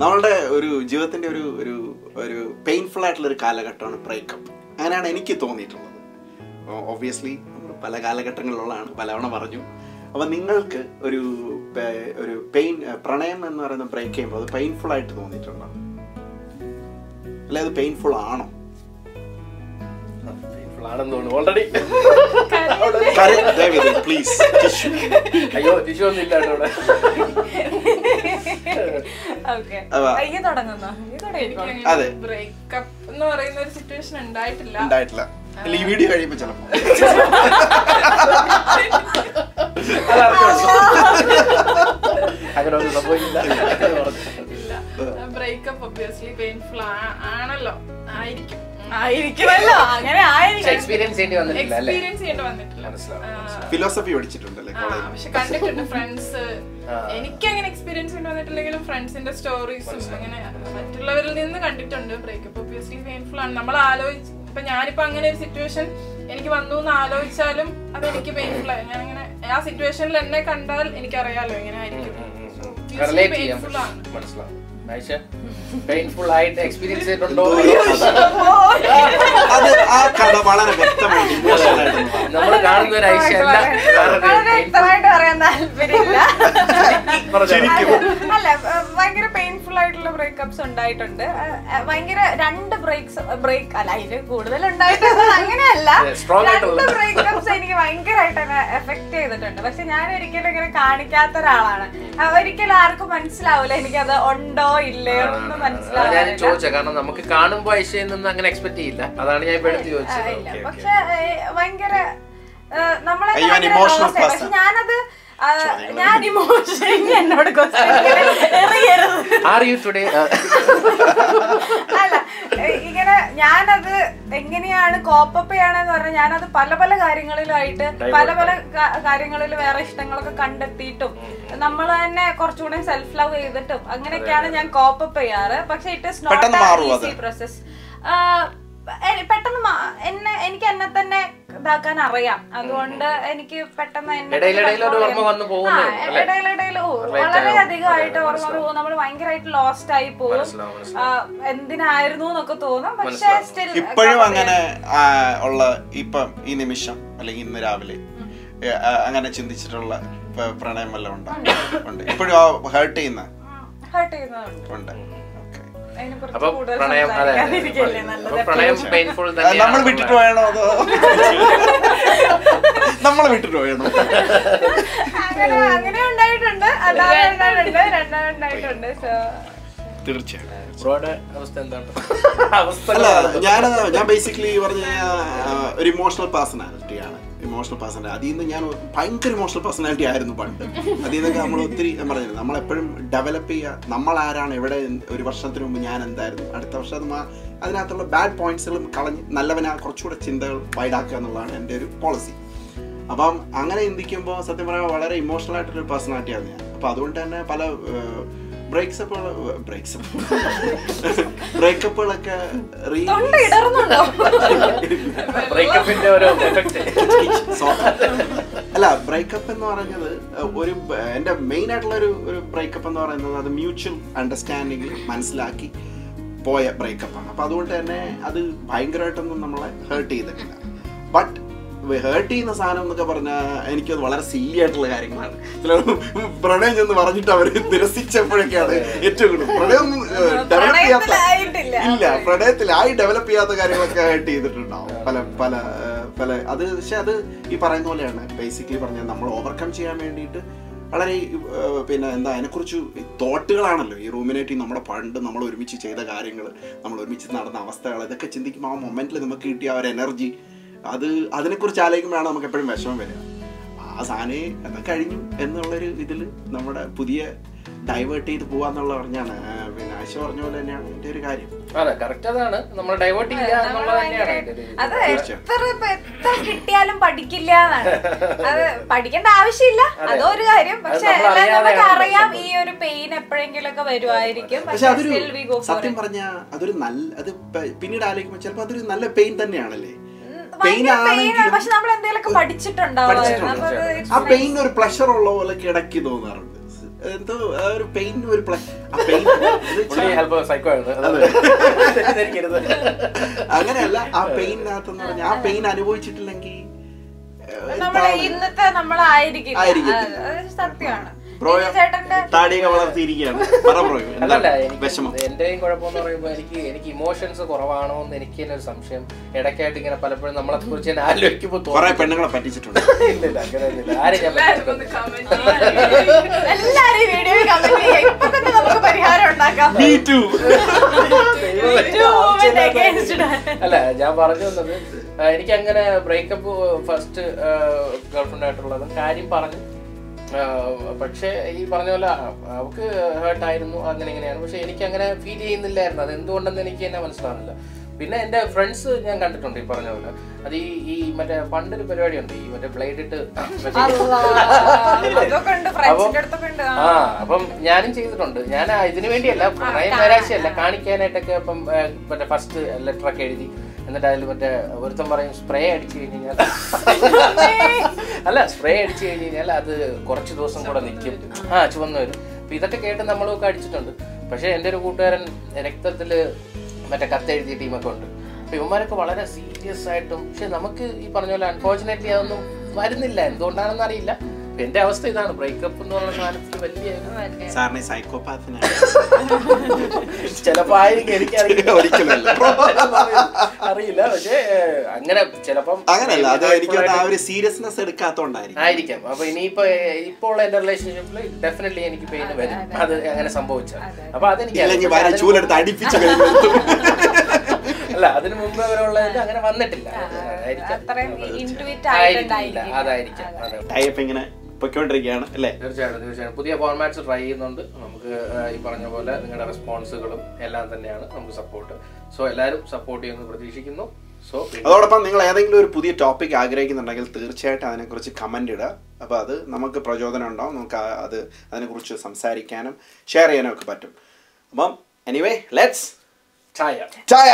നമ്മളുടെ ഒരു ജീവിതത്തിന്റെ ഒരു ഒരു ഒരു പെയിൻഫുൾ ആയിട്ടുള്ള ഒരു കാലഘട്ടമാണ് ബ്രേക്കപ്പ് അങ്ങനെയാണ് എനിക്ക് തോന്നിയിട്ടുള്ളത്. ഒബ്വിയസ്ലി പല കാലഘട്ടങ്ങളിലുള്ളതാണ് പലവണ പറഞ്ഞു. അപ്പം നിങ്ങൾക്ക് ഒരു ഒരു പെയിൻ പ്രണയം എന്ന് പറയുന്ന ബ്രേക്ക് ചെയ്യുമ്പോൾ അത് പെയിൻഫുൾ ആയിട്ട് തോന്നിയിട്ടുണ്ടോ? അല്ലെ അത് പെയിൻഫുൾ ആണോ? Painful ആണെന്ന് തോന്നുന്നു. ഓൾറെഡി പ്ലീസ് അയ്യോ ടിഷ്യൂ ഒന്നും ഇല്ല അതെ. ബ്രേക്കപ്പ് എന്ന് പറയുന്ന ഒരു സിറ്റുവേഷൻ ഉണ്ടായിട്ടില്ല. ഉണ്ടായിട്ടില്ല. ഈ വീഡിയോ കഴിയുമ്പോൾ ചിലപ്പോ. അങ്ങനെ ഒന്നും സംഭവിക്കില്ല. ബ്രേക്കപ്പ് ഒബ്വിയസ്ലി പെയിൻഫുൾ ആണല്ലോ. ആയിരിക്കും. ആയിരിക്കുമല്ലോ അങ്ങനെ ആയിരിക്കും. എക്സ്പീരിയൻസ് ചെയ്യേണ്ടി വന്നിട്ടില്ല അല്ലേ? എക്സ്പീരിയൻസ് ചെയ്യേണ്ടി വന്നിട്ടില്ല. ഫിലോസഫി പഠിച്ചിട്ടുണ്ടല്ലേ പക്ഷെ കണ്ടിട്ടുണ്ട് ഫ്രണ്ട്സ് എനിക്ക് അങ്ങനെ എക്സ്പീരിയൻസ് വന്നിട്ടില്ലെങ്കിലും ഫ്രണ്ട്സിന്റെ സ്റ്റോറീസും അങ്ങനെ മറ്റുള്ളവരിൽ നിന്ന് കണ്ടിട്ടുണ്ട്. ബ്രേക്കപ്പ് ഒബ്വിയസ്ലി പെയിൻഫുൾ ആണ്. നമ്മൾ ആലോചിച്ച് ഇപ്പൊ ഞാനിപ്പോ അങ്ങനെ ഒരു സിറ്റുവേഷൻ എനിക്ക് വന്നു എന്ന് ആലോചിച്ചാലും അത് എനിക്ക് പെയിൻഫുൾ ആയി ഞാൻ അങ്ങനെ ആ സിറ്റുവേഷനിൽ എന്നെ കണ്ടാൽ എനിക്കറിയാലോ എങ്ങനെ ആയിരിക്കും. പെയിൻഫുൾ ആണ്. മനസ്സിലാവും പെയിൻഫുൾ ആയിട്ട് എക്സ്പീരിയൻസ് ചെയ്തിട്ടുണ്ടോ? അത് ആ കഥ വളരെ വ്യക്തമായിട്ട് നമ്മൾ കാണുന്ന ഒരു ഐഷ അല്ല വളരെ വ്യക്തമായിട്ട് പറയാൻ താല്പര്യമില്ല. അല്ല ഭയങ്കര പെയിൻഫുൾ ആയിട്ടുള്ള ബ്രേക്കപ്സ് ഉണ്ടായിട്ടുണ്ട്. ഭയങ്കര രണ്ട് ബ്രേക്സ് ബ്രേക്ക് അല്ല അതിൽ കൂടുതൽ ഉണ്ടായിട്ടുണ്ട് അങ്ങനെയല്ല. രണ്ട് ബ്രേക്കപ്സ് എനിക്ക് എന്നെ എഫക്ട് ചെയ്തിട്ടുണ്ട്. പക്ഷെ ഞാൻ ഒരിക്കലും ഇങ്ങനെ കാണിക്കാത്ത ഒരാളാണ്. ഒരിക്കലും ആർക്കും മനസ്സിലാവില്ല എനിക്കത് ഉണ്ടോ ഇല്ലയോ ഒന്നും ഞാൻ മനസ്സിലാവില്ല ചോദിച്ചത് കാരണം നമുക്ക് കാണുമ്പോൾ നിന്ന് അങ്ങനെ എക്സ്പെക്ട് ചെയ്യില്ല. അതാണ് ഞാൻ ഇപ്പൊ എടുത്ത് ചോദിച്ചത്. ഇല്ല. Okay, okay. പക്ഷെ ഭയങ്കര നമ്മളെ an emotional പക്ഷെ ഞാനത് ഞാൻ ഇമോഷൻ എന്നോട് you today? Uh, അല്ല ഇങ്ങനെ ഞാനത് എങ്ങനെയാണ് കോപ്പപ്പ് ചെയ്യണെന്ന് പറഞ്ഞാൽ ഞാനത് പല പല കാര്യങ്ങളിലായിട്ട് പല പല കാര്യങ്ങളിൽ വേറെ ഇഷ്ടങ്ങളൊക്കെ കണ്ടെത്തിയിട്ടും. നമ്മൾ തന്നെ കുറച്ചുകൂടെ സെൽഫ് ലവ് ചെയ്തിട്ടും അങ്ങനെയൊക്കെയാണ് ഞാൻ കോപ്പപ്പ് ചെയ്യാറ്. പക്ഷെ ഇറ്റ് ഇസ് നോട്ട് ഈസി അത്? പ്രോസസ് പെട്ടെന്ന് മാ- എന്നെ എനിക്ക് എന്നെ തന്നെ ഇതാക്കാൻ അറിയാം. അതുകൊണ്ട് എനിക്ക് പെട്ടെന്ന് ഇടയിലിടയിൽ വളരെയധികം ആയിട്ട് ഓർമ്മ പോകും നമ്മൾ ഭയങ്കരമായിട്ട് ലോസ്റ്റ് ആയി പോകും. എന്തിനായിരുന്നു എന്നൊക്കെ തോന്നും. പക്ഷെ സ്റ്റിൽ ഇപ്പോഴും അങ്ങനെ ഉള്ള ഇപ്പം ഈ നിമിഷം അല്ലെങ്കിൽ ഇന്ന് രാവിലെ അങ്ങനെ ചിന്തിച്ചിട്ടുള്ള പ്രണയം വല്ലതും ഉണ്ടോ? ഉണ്ട്. ഇപ്പോഴും ഹേർട്ട് ചെയ്യുന്ന? ഹേർട്ട് ചെയ്യുന്നുണ്ട് അപ്പൊ പ്രണയം അതെ, പ്രണയം പെയിൻഫുൾ നമ്മൾ വിട്ടിട്ട് വേണോ അതോ? നമ്മൾ വിട്ടിട്ട് വേണോ അങ്ങനെ അങ്ങനെ ഉണ്ടായിട്ടുണ്ട്. ഉണ്ടായിട്ടുണ്ട് സോ തീർച്ചയായും ബ്രോയുടെ അവസ്ഥ എന്താണ്? അവസ്ഥ അല്ല ഞാൻ ഞാൻ ബേസിക്കലി പറഞ്ഞു കഴിഞ്ഞാൽ ഒരു ഇമോഷണൽ പേഴ്സണാലിറ്റിയാണ് ഇമോഷണൽ പേഴ്സണാലിറ്റി അതിൽ നിന്ന് ഞാൻ ഭയങ്കര ഇമോഷണൽ പേഴ്സണാലിറ്റി ആയിരുന്നു പണ്ട്. അതിൽ നിന്നൊക്കെ നമ്മൾ ഒത്തിരി ഞാൻ പറഞ്ഞിരുന്നു നമ്മളെപ്പോഴും ഡെവലപ്പ് ചെയ്യുക നമ്മൾ ആരാണ് എവിടെ ഒരു വർഷത്തിന് മുമ്പ് ഞാൻ എന്തായിരുന്നു അടുത്ത വർഷം അത് അതിനകത്തുള്ള ബാഡ് പോയിന്റ്സുകളും കളഞ്ഞ് നല്ലവനാ കുറച്ചുകൂടെ ചിന്തകൾ വൈഡാക്കുക എന്നുള്ളതാണ് എന്റെ ഒരു പോളിസി അപ്പം അങ്ങനെ ചിന്തിക്കുമ്പോൾ സത്യം പറയാൻ വളരെ ഇമോഷണൽ ആയിട്ടൊരു പേഴ്സണാലിറ്റിയാണ് ഞാൻ. അപ്പം അതുകൊണ്ട് തന്നെ പല ബ്രേക്സപ്പ് ബ്രേക്കപ്പുകളൊക്കെ അല്ല ബ്രേക്കപ്പ് എന്ന് പറഞ്ഞത് ഒരു എന്റെ എന്റെ മെയിൻ ആയിട്ടുള്ള ഒരു ഒരു ബ്രേക്കപ്പ് എന്ന് പറയുന്നത് അത് മ്യൂച്വൽ അണ്ടർസ്റ്റാൻഡിങ്ങിൽ മനസ്സിലാക്കി പോയ ബ്രേക്കപ്പാണ്. അപ്പം അതുകൊണ്ട് തന്നെ അത് ഭയങ്കരമായിട്ടൊന്നും നമ്മളെ ഹേർട്ട് ചെയ്തിട്ടില്ല. ബട്ട് ഹേർട്ട് ചെയ്യുന്ന സാധനം എന്നൊക്കെ പറഞ്ഞാൽ എനിക്കത് വളരെ സില്ലി ആയിട്ടുള്ള കാര്യങ്ങളാണ്. ചില പ്രണയം ചെന്ന് പറഞ്ഞിട്ട് അവർ നിരസിച്ചപ്പോഴൊക്കെയാണ് ഏറ്റവും കൂടുതൽ. പ്രണയം ഡെവലപ്പ് ചെയ്യാത്ത ഇല്ല ഇല്ല പ്രണയത്തിലായി ഡെവലപ്പ് ചെയ്യാത്ത കാര്യങ്ങളൊക്കെ ഹേർട്ട് ചെയ്തിട്ടുണ്ടാവും. പല പല പല അത് പക്ഷെ അത് ഈ പറയുന്ന പോലെയാണ്. ബേസിക്കലി പറഞ്ഞാൽ നമ്മൾ ഓവർകം ചെയ്യാൻ വേണ്ടിയിട്ട് വളരെ പിന്നെ എന്താ അതിനെക്കുറിച്ച് തോട്ടുകളാണല്ലോ ഈ റൂമിനേറ്റി നമ്മുടെ പണ്ട് നമ്മൾ ഒരുമിച്ച് ചെയ്ത കാര്യങ്ങൾ നമ്മൾ ഒരുമിച്ച് നടന്ന അവസ്ഥകൾ ഇതൊക്കെ ചിന്തിക്കുമ്പോൾ ആ മൊമെന്റിൽ നമുക്ക് കിട്ടിയ ആ ഒരു എനർജി അത് അതിനെക്കുറിച്ച് ആലോചിക്കുമ്പോഴാണ് നമുക്ക് എപ്പോഴും വിഷമം വരിക. ആ സാധനം എന്നാൽ കഴിഞ്ഞു എന്നുള്ളൊരു ഇതിൽ നമ്മുടെ പുതിയ ഡൈവേർട്ട് ചെയ്ത് പോവാന്നുള്ള പറഞ്ഞാണ്. പിന്നെ ആശ പറഞ്ഞ പോലെ തന്നെയാണ് എന്റെ ഒരു കാര്യം. അതെ കറക്റ്റ് അതാണ്. നമ്മൾ ഡൈവേർട്ട് ചെയ്യുക എന്നുള്ളത് അത് എത്ര എത്ര കിട്ടിയാലും പഠിക്കില്ല അത് പഠിക്കേണ്ട ആവശ്യമില്ല. അതൊരു കാര്യം. പക്ഷെ നമുക്ക് അറിയാം ഈ ഒരു പെയിൻ എപ്പോഴെങ്കിലും ഒക്കെ വരുമായിരിക്കും. പക്ഷെ അതൊരു സത്യം. പറഞ്ഞ അതൊരു നല്ല അത് പിന്നീട് ആലോചിക്കുമ്പോൾ ചിലപ്പോൾ അതൊരു നല്ല പെയിൻ തന്നെയാണല്ലേ? പെയിൻ ആണ്. ആണെങ്കിലും പക്ഷെ നമ്മൾ എന്തെങ്കിലുമൊക്കെ പഠിച്ചിട്ടുണ്ടാവും. ആ. പെയിൻ ഒരു പ്ലഷർ ഉള്ള പോലെ കിടക്കി തോന്നാറുണ്ട്. എന്തോ ആ ഒരു പെയിൻ ഒരു പ്ലേ ആ പെയിൻ പുള്ളി ഹെൽപ്പ് സൈക്കോ ആണ്. തെറ്റിദ്ധരിക്കരുത്. അങ്ങനെയല്ല ആ പെയിനകത്തെന്ന് പറഞ്ഞാൽ ആ പെയിൻ അനുഭവിച്ചിട്ടില്ലെങ്കിൽ ഇന്നത്തെ നമ്മളായിരിക്കും സത്യമാണ്. താടിയൊക്കെ വളർത്തിയിരിക്കുകയാണ്. പറ എനിക്ക് എന്റെയും കുഴപ്പമെന്ന് പറയുമ്പോൾ എനിക്ക് എനിക്ക് ഇമോഷൻസ് കുറവാണോ എന്ന് എനിക്ക് തന്നെ ഒരു സംശയം. ഇടയ്ക്കായിട്ട് ഇങ്ങനെ പലപ്പോഴും നമ്മളെ കുറിച്ച് തന്നെ ആലോചിക്കുമ്പോൾ കുറെ പെണ്ണുങ്ങളെ പറ്റിച്ചിട്ടുണ്ട്. ഇല്ല ഇല്ല ഞാൻ comment എല്ലാരും കമന്റ് ചെയ്യാം. ഇപ്പൊ തന്നെ നമുക്ക് പരിഹാരം ഉണ്ടാക്കാം. Me too. Two women against man. അല്ല ഞാൻ പറഞ്ഞു വന്നത് ആ, എനിക്ക് അങ്ങനെ ബ്രേക്കപ്പ് ഫസ്റ്റ് ഗേൾഫ്രണ്ട് ആയിട്ടുള്ളതും കാര്യം പറഞ്ഞു. പക്ഷേ ഈ പറഞ്ഞ പോലെ അവക്ക് അവൾക്ക് ഹേർട്ടായിരുന്നു അങ്ങനെ ഇങ്ങനെയാണ്. പക്ഷെ എനിക്ക് അങ്ങനെ ഫീൽ ചെയ്യുന്നില്ലായിരുന്നു. അത് എന്തുകൊണ്ടെന്ന് എനിക്ക് തന്നെ മനസ്സിലാവുന്നില്ല. പിന്നെ എന്റെ ഫ്രണ്ട്സ് ഞാൻ കണ്ടിട്ടുണ്ട് ഈ പറഞ്ഞ പോലെ. അത് ഈ ഈ മറ്റേ പണ്ടൊരു പരിപാടിയുണ്ട്. ഈ മറ്റേ ബ്ലേഡ് ഇട്ട് ആ. അപ്പം ഞാനും ചെയ്തിട്ടുണ്ട്. ഞാൻ ഇതിനു വേണ്ടിയല്ല പ്രണയം നിരാശയല്ല കാണിക്കാനായിട്ടൊക്കെ അപ്പം മറ്റേ ഫസ്റ്റ് ലെറ്റർ ഒക്കെ എഴുതി. എന്നിട്ട് അതിൽ മറ്റേ ഒരുത്തം പറയും സ്പ്രേ അടിച്ചു കഴിഞ്ഞാൽ അല്ല സ്പ്രേ അടിച്ചു കഴിഞ്ഞ് കഴിഞ്ഞാൽ അത് കുറച്ച് ദിവസം കൂടെ നിൽക്കും. ആ ചുവന്നു വരും. അപ്പൊ ഇതൊക്കെ കേട്ട് നമ്മളൊക്കെ അടിച്ചിട്ടുണ്ട്. പക്ഷെ എന്റെ ഒരു കൂട്ടുകാരൻ രക്തത്തിൽ മറ്റേ കത്തെഴുതിയ ടീമൊക്കെ ഉണ്ട്. അപ്പൊ ഇവന്മാരൊക്കെ വളരെ സീരിയസ് ആയിട്ടും പക്ഷെ നമുക്ക് ഈ പറഞ്ഞ പോലെ അൺഫോർച്ചുനേറ്റ്ലി അതൊന്നും വരുന്നില്ല. എന്തുകൊണ്ടാണെന്ന് അറിയില്ല. എന്റെ അവസ്ഥ ഇതാണ്. ബ്രേക്കപ്പ് എന്ന് പറഞ്ഞ സാധനത്തിൽ വലിയ സാറിനെ സൈക്കോപാത്തിനാണ് ചിലപ്പോ ആയിരിക്കും എനിക്ക് അറിയില്ല അറിയില്ല. പക്ഷേ അങ്ങനെ ചിലപ്പം അങ്ങനല്ല. അത് എനിക്ക് ആ ഒരു സീരിയസ്നെസ് എടുക്കാത്തോണ്ടായിരിക്കും. ആയിരിക്കാം. അപ്പൊ ഇനിയിപ്പോ ഇപ്പോ ഇപ്പോൾ ഉള്ള എന്റെ റിലേഷൻഷിപ്പിൽ ഡെഫിനറ്റ്ലി എനിക്ക് പെയിൻ വരും. അത് അങ്ങനെ സംഭവിച്ച അപ്പൊ അതെനിക്ക് ചൂലെടുത്ത് അടിപ്പിച്ചു അല്ല അതിന് മുമ്പ് അവരുള്ള അങ്ങനെ വന്നിട്ടില്ല. അതായിരിക്കാം. അതായിരിക്കാം. പൊയ്ക്കൊണ്ടിരിക്കുകയാണ് അല്ലേ? തീർച്ചയായിട്ടും തീർച്ചയായിട്ടും. പുതിയ ഫോർമാറ്റ്സ് ട്രൈ ചെയ്യുന്നുണ്ട്. നമുക്ക് ഈ പറഞ്ഞ പോലെ നിങ്ങളുടെ റെസ്പോൺസുകളും എല്ലാം തന്നെയാണ് നമുക്ക് സപ്പോർട്ട് സോ എല്ലാവരും സപ്പോർട്ട് ചെയ്യുമെന്ന് പ്രതീക്ഷിക്കുന്നു. സോ അതോടൊപ്പം നിങ്ങൾ ഏതെങ്കിലും ഒരു പുതിയ ടോപ്പിക് ആഗ്രഹിക്കുന്നുണ്ടെങ്കിൽ തീർച്ചയായിട്ടും അതിനെക്കുറിച്ച് കമന്റ് ഇടുക. അപ്പോൾ അത് നമുക്ക് പ്രചോദനം ഉണ്ടാവും. നമുക്ക് അത് അതിനെക്കുറിച്ച് സംസാരിക്കാനും ഷെയർ ചെയ്യാനും ഒക്കെ പറ്റും. അപ്പം എനിവേ ലെറ്റ്സ് ചായ ചായ